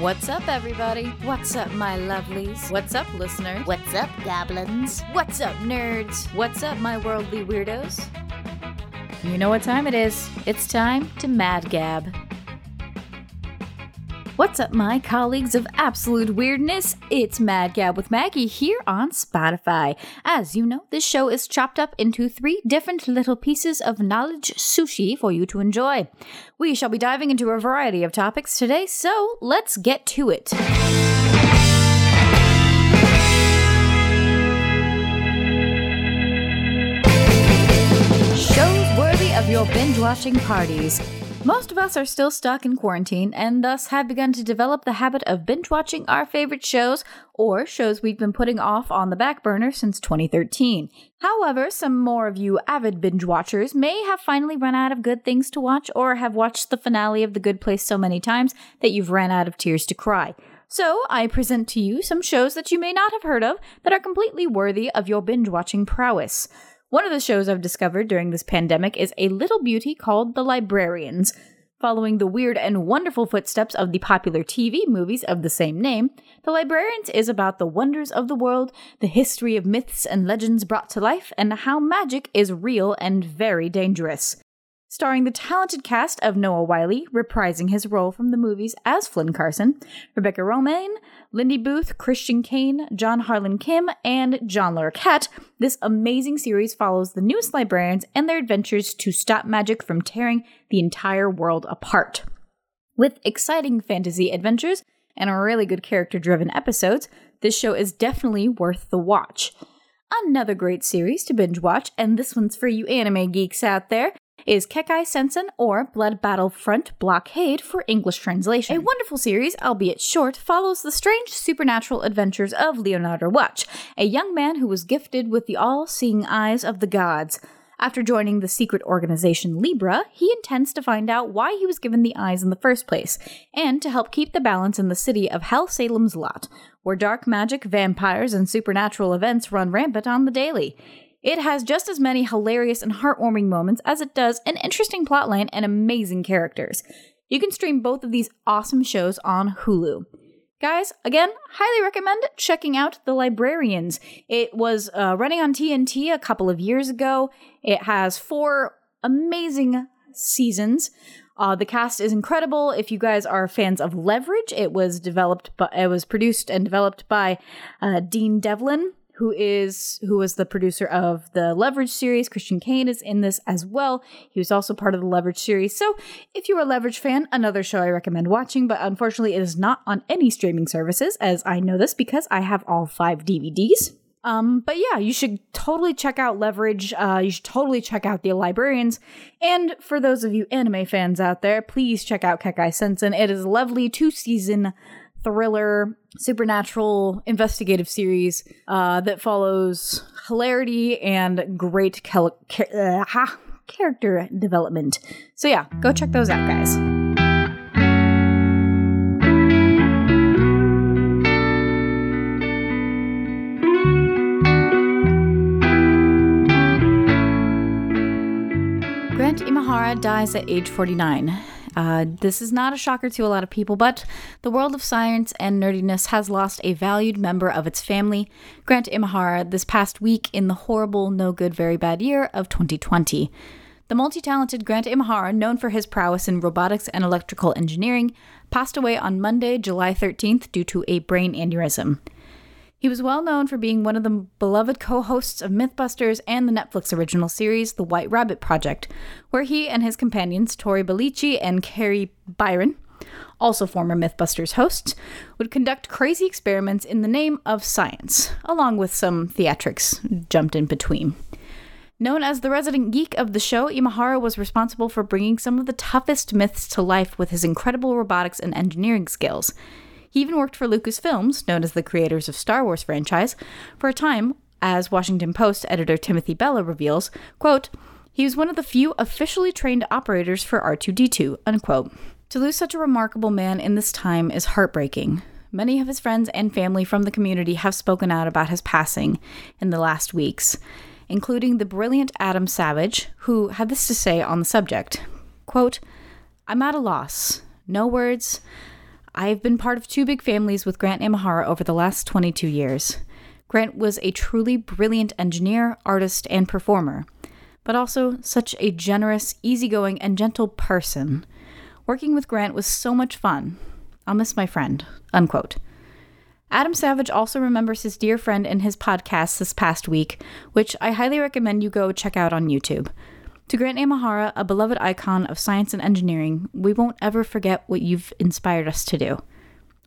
What's up, everybody? What's up, my lovelies? What's up, listeners? What's up, goblins? What's up, nerds? What's up, my worldly weirdos? You know what time it is. It's time to Mad Gab. What's up, my colleagues of absolute weirdness? It's Mad Gab with Maggie here on Spotify. As you know, this show is chopped up into three different little pieces of knowledge sushi for you to enjoy. We shall be diving into a variety of topics today, so let's get to it. Shows worthy of your binge watching parties. Most of us are still stuck in quarantine and thus have begun to develop the habit of binge watching our favorite shows or shows we've been putting off on the back burner since 2013. However, some more of you avid binge watchers may have finally run out of good things to watch or have watched the finale of The Good Place so many times that you've ran out of tears to cry. So, I present to you some shows that you may not have heard of that are completely worthy of your binge watching prowess. One of the shows I've discovered during this pandemic is a little beauty called The Librarians. Following the weird and wonderful footsteps of the popular TV movies of the same name, The Librarians is about the wonders of the world, the history of myths and legends brought to life, and how magic is real and very dangerous. Starring the talented cast of Noah Wyle, reprising his role from the movies as Flynn Carsen, Rebecca Romijn, Lindy Booth, Christian Kane, John Harlan Kim, and John Larroquette, this amazing series follows the newest librarians and their adventures to stop magic from tearing the entire world apart. With exciting fantasy adventures and really good character driven episodes, this show is definitely worth the watch. Another great series to binge watch, and this one's for you anime geeks out there, is Kekkai Sensen or Blood Battle Front Blockade for English translation. A wonderful series, albeit short, follows the strange supernatural adventures of Leonardo Watch, a young man who was gifted with the all seeing eyes of the gods. After joining the secret organization Libra, he intends to find out why he was given the eyes in the first place, and to help keep the balance in the city of Hellsalem's Lot, where dark magic, vampires, and supernatural events run rampant on the daily. It has just as many hilarious and heartwarming moments as it does an interesting plotline and amazing characters. You can stream both of these awesome shows on Hulu. Guys, again, highly recommend checking out The Librarians. It was uh, running on TNT a couple of years ago. It has four amazing seasons. Uh, the cast is incredible. If you guys are fans of Leverage, it was developed, but it was produced and developed by uh, Dean Devlin, who is who was the producer of the Leverage series. Christian Kane is in this as well. He was also part of the Leverage series. So, if you're a Leverage fan, another show I recommend watching, but unfortunately it is not on any streaming services as I know this because I have all 5 DVDs. Um, but yeah, you should totally check out Leverage. Uh, you should totally check out The Librarians. And for those of you anime fans out there, please check out Kekkai Sensen. It is a lovely two season thriller, supernatural investigative series uh, that follows hilarity and great cal- ca- uh, character development. So, yeah, go check those out, guys. Grant Imahara dies at age 49. Uh, this is not a shocker to a lot of people, but the world of science and nerdiness has lost a valued member of its family, Grant Imahara, this past week in the horrible, no good, very bad year of 2020. The multi talented Grant Imahara, known for his prowess in robotics and electrical engineering, passed away on Monday, July 13th, due to a brain aneurysm. He was well known for being one of the beloved co hosts of Mythbusters and the Netflix original series, The White Rabbit Project, where he and his companions, Tory Belleci and Kari Byron, also former Mythbusters hosts, would conduct crazy experiments in the name of science, along with some theatrics jumped in between. Known as the resident geek of the show, Imahara was responsible for bringing some of the toughest myths to life with his incredible robotics and engineering skills. He even worked for Lucasfilms, known as the creators of Star Wars franchise, for a time, as Washington Post editor Timothy Bella reveals, quote, he was one of the few officially trained operators for R2D2, unquote. To lose such a remarkable man in this time is heartbreaking. Many of his friends and family from the community have spoken out about his passing in the last weeks, including the brilliant Adam Savage, who had this to say on the subject. Quote, I'm at a loss. No words. I've been part of two big families with Grant Imahara over the last 22 years. Grant was a truly brilliant engineer, artist, and performer, but also such a generous, easygoing, and gentle person. Working with Grant was so much fun. I'll miss my friend. Unquote. Adam Savage also remembers his dear friend in his podcast this past week, which I highly recommend you go check out on YouTube. To Grant Imahara, a beloved icon of science and engineering, we won't ever forget what you've inspired us to do.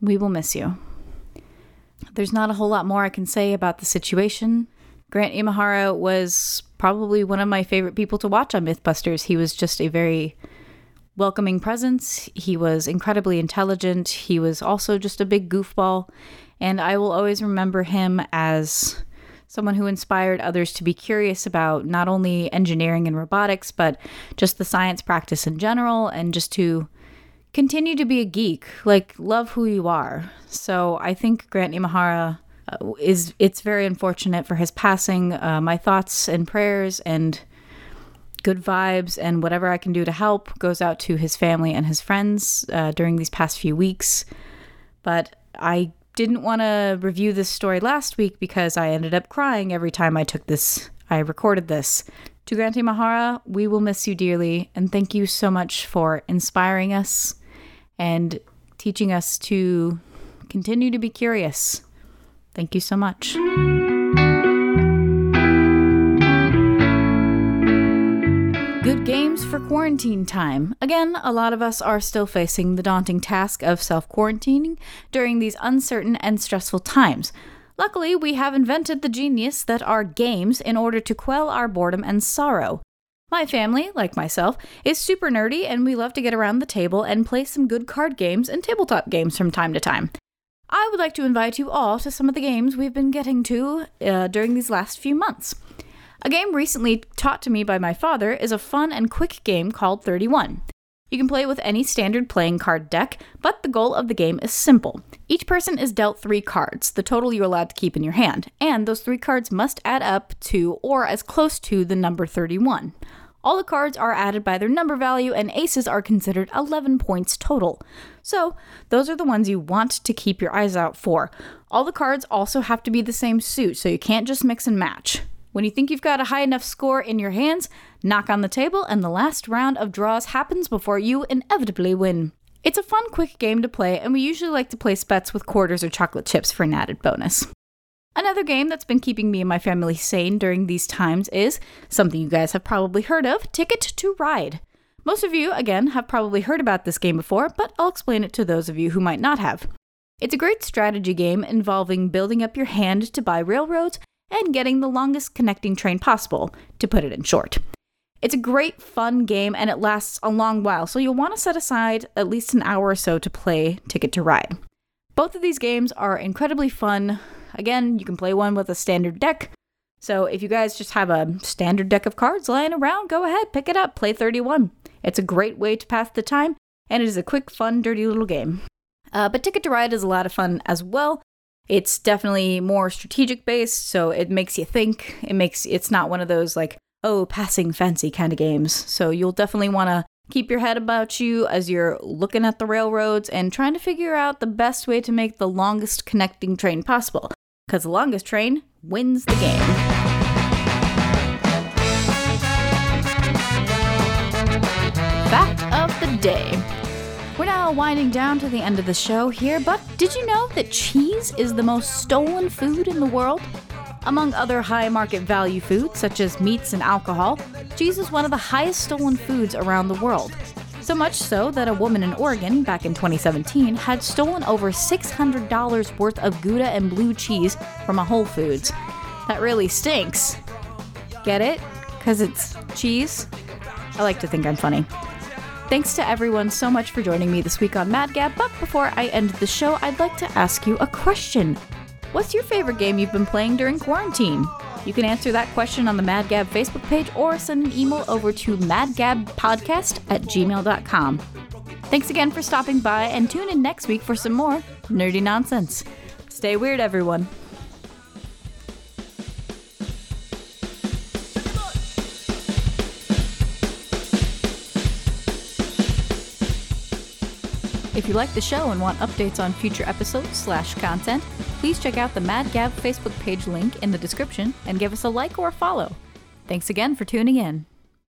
We will miss you. There's not a whole lot more I can say about the situation. Grant Imahara was probably one of my favorite people to watch on Mythbusters. He was just a very welcoming presence. He was incredibly intelligent. He was also just a big goofball. And I will always remember him as someone who inspired others to be curious about not only engineering and robotics, but just the science practice in general, and just to continue to be a geek, like love who you are. So I think Grant Imahara uh, is it's very unfortunate for his passing. Uh, my thoughts and prayers and good vibes and whatever I can do to help goes out to his family and his friends uh, during these past few weeks. But I didn't want to review this story last week because I ended up crying every time I took this, I recorded this. To Grant Mahara, we will miss you dearly, and thank you so much for inspiring us and teaching us to continue to be curious. Thank you so much. Good games for quarantine time. Again, a lot of us are still facing the daunting task of self quarantining during these uncertain and stressful times. Luckily, we have invented the genius that are games in order to quell our boredom and sorrow. My family, like myself, is super nerdy and we love to get around the table and play some good card games and tabletop games from time to time. I would like to invite you all to some of the games we've been getting to uh, during these last few months. A game recently taught to me by my father is a fun and quick game called 31. You can play it with any standard playing card deck, but the goal of the game is simple. Each person is dealt three cards, the total you're allowed to keep in your hand, and those three cards must add up to or as close to the number 31. All the cards are added by their number value, and aces are considered 11 points total. So, those are the ones you want to keep your eyes out for. All the cards also have to be the same suit, so you can't just mix and match. When you think you've got a high enough score in your hands, knock on the table, and the last round of draws happens before you inevitably win. It's a fun, quick game to play, and we usually like to place bets with quarters or chocolate chips for an added bonus. Another game that's been keeping me and my family sane during these times is something you guys have probably heard of Ticket to Ride. Most of you, again, have probably heard about this game before, but I'll explain it to those of you who might not have. It's a great strategy game involving building up your hand to buy railroads and getting the longest connecting train possible, to put it in short. It's a great, fun game and it lasts a long while, so you'll want to set aside at least an hour or so to play Ticket to Ride. Both of these games are incredibly fun. Again, you can play one with a standard deck. So if you guys just have a standard deck of cards lying around, go ahead, pick it up, play 31. It's a great way to pass the time, and it is a quick, fun, dirty little game. Uh, but Ticket to Ride is a lot of fun as well. It's definitely more strategic based, so it makes you think. It makes it's not one of those like, oh, passing fancy kind of games. So you'll definitely want to keep your head about you as you're looking at the railroads and trying to figure out the best way to make the longest connecting train possible. Because the longest train wins the game. Fact of the day. We're now winding down to the end of the show here, but did you know that cheese is the most stolen food in the world? Among other high market value foods, such as meats and alcohol, cheese is one of the highest stolen foods around the world. So much so that a woman in Oregon back in 2017 had stolen over $600 worth of Gouda and blue cheese from a Whole Foods. That really stinks. Get it? Because it's cheese? I like to think I'm funny. Thanks to everyone so much for joining me this week on Mad Gab. But before I end the show, I'd like to ask you a question. What's your favorite game you've been playing during quarantine? You can answer that question on the Mad Gab Facebook page or send an email over to madgabpodcast at gmail.com. Thanks again for stopping by and tune in next week for some more nerdy nonsense. Stay weird, everyone. If you like the show and want updates on future episodes slash content, please check out the Mad Gab Facebook page link in the description and give us a like or a follow. Thanks again for tuning in.